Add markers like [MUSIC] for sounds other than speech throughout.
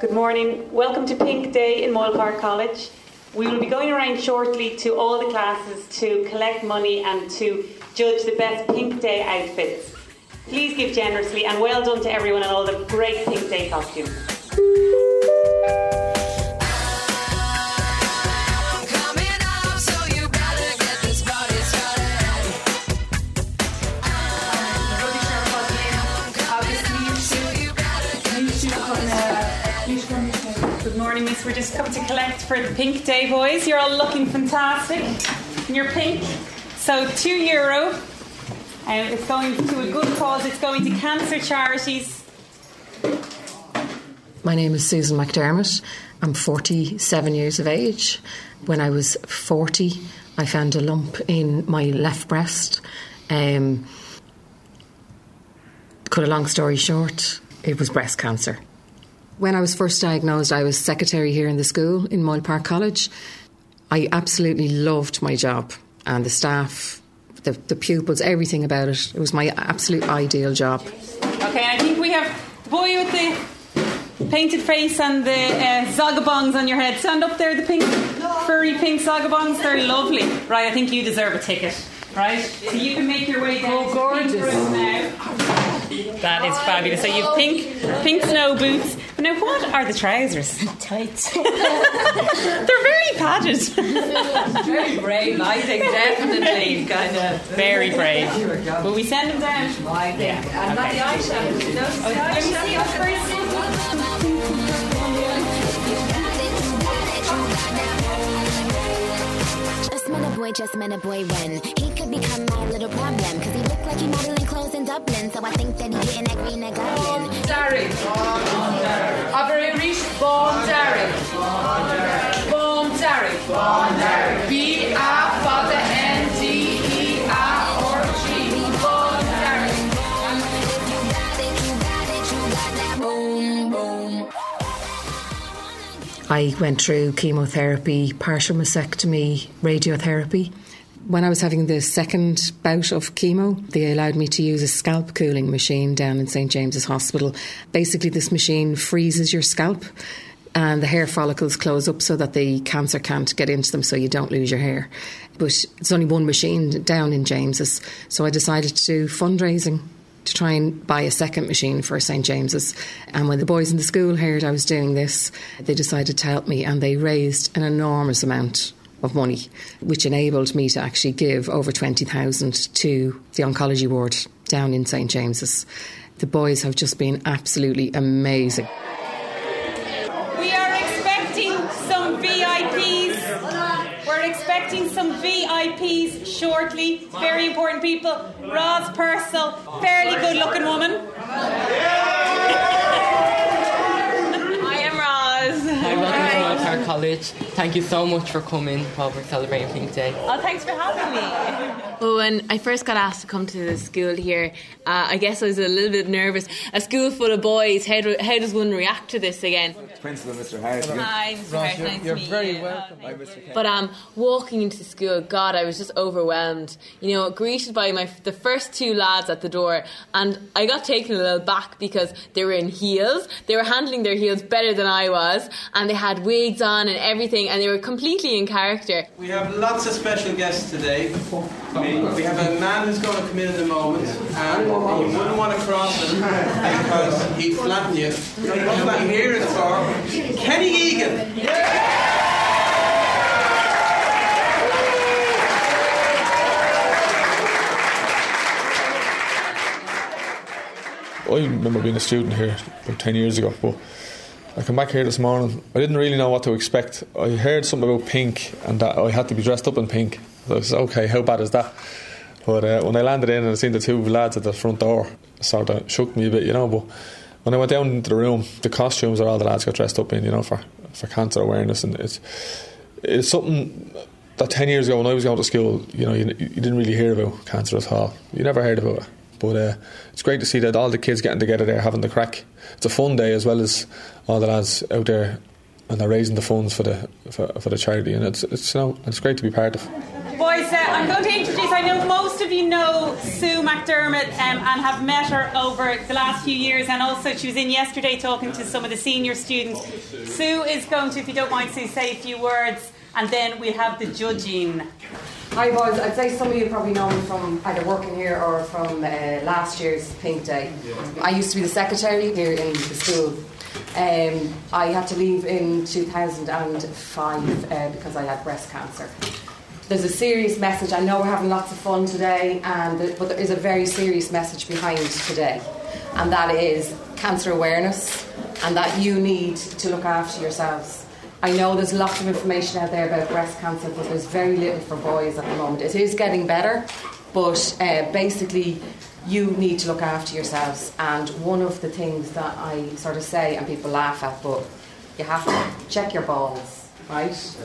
Good morning. Welcome to Pink Day in Moyle Park College. We will be going around shortly to all the classes to collect money and to judge the best Pink Day outfits. Please give generously and well done to everyone in all the great Pink Day costumes. We're just come to collect for the Pink Day boys. You're all looking fantastic in your pink. So, two euro. And it's going to a good cause. It's going to cancer charities. My name is Susan McDermott. I'm 47 years of age. When I was 40, I found a lump in my left breast. Um, cut a long story short, it was breast cancer. When I was first diagnosed, I was secretary here in the school in Moyle Park College. I absolutely loved my job and the staff, the, the pupils, everything about it. It was my absolute ideal job. Okay, I think we have the boy with the painted face and the uh, zagabongs on your head. Stand up there, the pink, furry pink zagabongs. They're lovely. Right, I think you deserve a ticket. Right? So you can make your way down. Oh, gorgeous. now. That is fabulous. So you've pink, pink snow boots. Now, what are the trousers? Tights. [LAUGHS] They're very padded. very brave, I think, definitely. Kind of. Very brave. Will we send them down? I think. Yeah. And okay. not the eyeshadow. No, oh, the let boy, just met a boy when he could become my little problem. Cause he looked like he modeling clothes in Dublin. So I think that he getting that green that goblin. Aber Irish, Bon Derry. Bon I went through chemotherapy, partial mastectomy, radiotherapy. When I was having the second bout of chemo, they allowed me to use a scalp cooling machine down in St James's Hospital. Basically, this machine freezes your scalp and the hair follicles close up so that the cancer can't get into them so you don't lose your hair. But it's only one machine down in James's, so I decided to do fundraising to try and buy a second machine for St James's. And when the boys in the school heard I was doing this, they decided to help me and they raised an enormous amount of money, which enabled me to actually give over 20,000 to the oncology ward down in St James's. The boys have just been absolutely amazing. Expecting some VIPs shortly. Very important people. Roz Purcell, fairly good looking woman. Park College. Thank you so much for coming while we're celebrating Pink Day. Oh, thanks for having me. [LAUGHS] Well, when I first got asked to come to the school here, uh, I guess I was a little bit nervous. A school full of boys, how, do, how does one react to this again? Principal Mr. Hart. Hi, Mr. Hart. Nice you're to meet very you. welcome. Oh, but um, walking into the school, God, I was just overwhelmed. You know, greeted by my the first two lads at the door, and I got taken a little back because they were in heels. They were handling their heels better than I was, and they had wigs on and everything, and they were completely in character. We have lots of special guests today. We have a man who's going to come in in a moment, and you wouldn't want to cross him because he'd flatten you. What you here is for Kenny Egan. I remember being a student here about 10 years ago, but I come back here this morning. I didn't really know what to expect. I heard something about pink and that I had to be dressed up in pink. So I said, okay, how bad is that? But uh, when I landed in and I seen the two lads at the front door, sort of shook me a bit, you know. But when I went down into the room, the costumes are all the lads got dressed up in, you know, for, for cancer awareness. And it's, it's something that 10 years ago when I was going to school, you know, you, you didn't really hear about cancer at all. You never heard about it. But uh, it's great to see that all the kids getting together there having the crack. It's a fun day as well as all the lads out there and they're raising the funds for the for, for the charity and it's it's you know it's great to be part of. Boys, uh, I'm going to introduce. I know most of you know Sue McDermott um, and have met her over the last few years, and also she was in yesterday talking to some of the senior students. Sue is going to, if you don't mind, Sue, say a few words, and then we have the judging. Hi boys, I'd say some of you probably know me from either working here or from uh, last year's Pink Day. I used to be the secretary here in the school. Um, I had to leave in 2005 uh, because I had breast cancer. There's a serious message. I know we're having lots of fun today, and but there is a very serious message behind today, and that is cancer awareness, and that you need to look after yourselves. I know there's lots of information out there about breast cancer, but there's very little for boys at the moment. It is getting better, but uh, basically, you need to look after yourselves. And one of the things that I sort of say, and people laugh at, but you have to check your balls, right?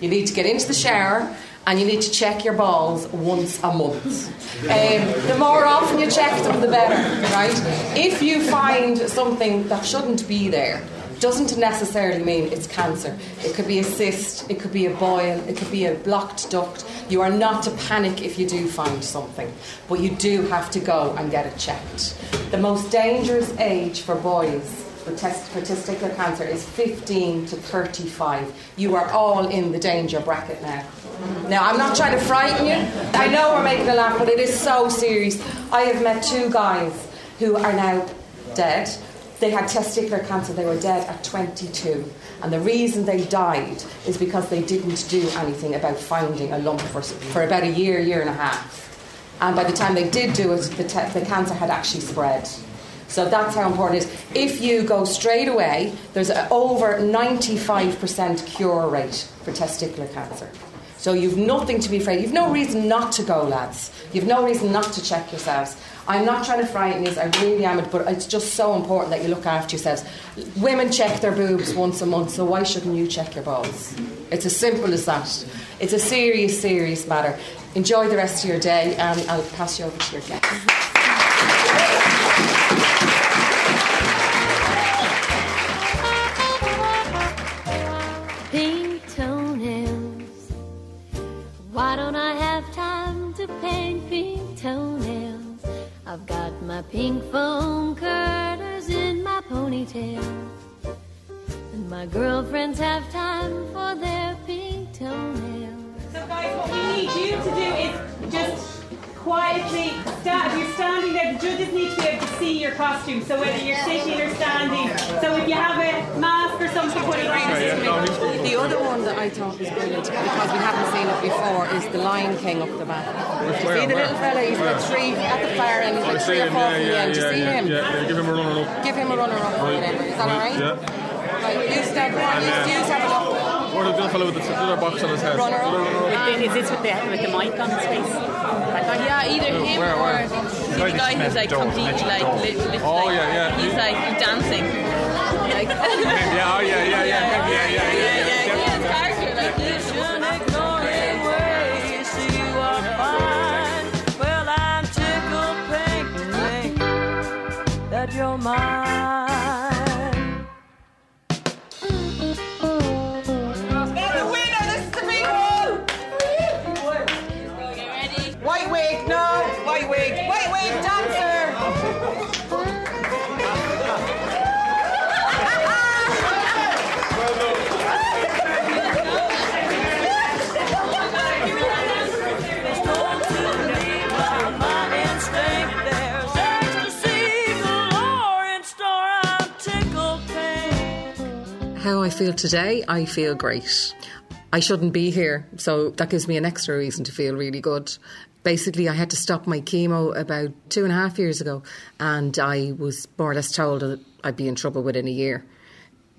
You need to get into the shower and you need to check your balls once a month. Um, the more often you check them, the better, right? If you find something that shouldn't be there, doesn't necessarily mean it's cancer. It could be a cyst, it could be a boil, it could be a blocked duct. You are not to panic if you do find something, but you do have to go and get it checked. The most dangerous age for boys with test- for testicular cancer is 15 to 35. You are all in the danger bracket now. Now, I'm not trying to frighten you. I know we're making a laugh, but it is so serious. I have met two guys who are now dead. They had testicular cancer, they were dead at 22. And the reason they died is because they didn't do anything about finding a lump for, for about a year, year and a half. And by the time they did do it, the, te- the cancer had actually spread. So that's how important it is. If you go straight away, there's over 95% cure rate for testicular cancer. So you've nothing to be afraid. You've no reason not to go, lads. You've no reason not to check yourselves. I'm not trying to frighten you, I really am, but it's just so important that you look after yourselves. Women check their boobs once a month, so why shouldn't you check your balls? It's as simple as that. It's a serious, serious matter. Enjoy the rest of your day, and I'll pass you over to your guest. Girlfriends have time for their pink toenails. So, guys, what we need you to do is just quietly stand. If you're standing there, the judges need to be able to see your costume. So whether you're sitting or standing. So if you have a mask or something, put it on. The other one that I thought was brilliant because we haven't seen it before is the Lion King up the back. You see the little fella? He's about three at the far end. He's oh, like three or four from the end. Do you see him? Yeah, yeah, give him a runner up. Give him a runner up or whatever. Is that all right? Yeah. Right, you step one. You, you have a look. Or the little fellow with the little box on his head. Runner up. Is this with the, with the mic on his face? Yeah, either him Where, or where? the guy who's like completely like lit, lit, Oh, like, yeah, yeah. He's like dancing. Like, Yeah, oh, yeah, yeah, yeah, yeah, yeah, yeah, yeah. yeah, I feel today, I feel great. I shouldn't be here, so that gives me an extra reason to feel really good. Basically, I had to stop my chemo about two and a half years ago, and I was more or less told that I'd be in trouble within a year.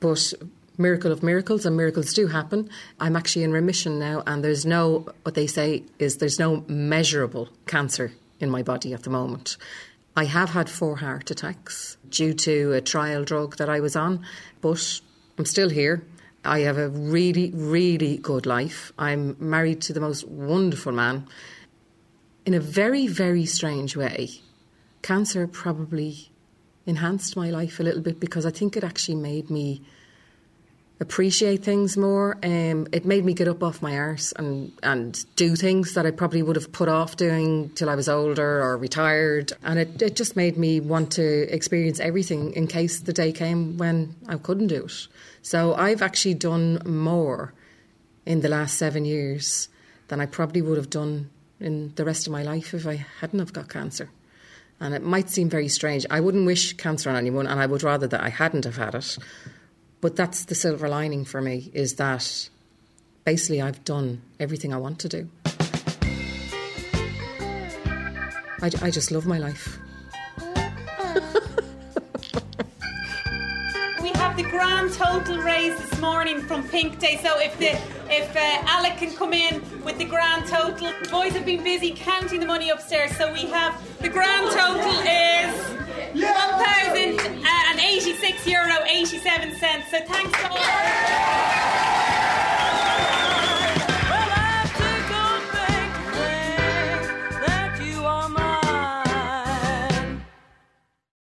But miracle of miracles, and miracles do happen. I'm actually in remission now, and there's no, what they say is there's no measurable cancer in my body at the moment. I have had four heart attacks due to a trial drug that I was on, but I'm still here. I have a really, really good life. I'm married to the most wonderful man. In a very, very strange way, cancer probably enhanced my life a little bit because I think it actually made me appreciate things more. Um, it made me get up off my arse and, and do things that I probably would have put off doing till I was older or retired. And it, it just made me want to experience everything in case the day came when I couldn't do it. So I've actually done more in the last seven years than I probably would have done in the rest of my life if I hadn't have got cancer. And it might seem very strange. I wouldn't wish cancer on anyone, and I would rather that I hadn't have had it. But that's the silver lining for me is that basically I've done everything I want to do. I, I just love my life. [LAUGHS] We have the grand total raise this morning from Pink Day. So if the if uh, Alec can come in with the grand total, the boys have been busy counting the money upstairs. So we have the grand total is one thousand €86.87. So thanks to all.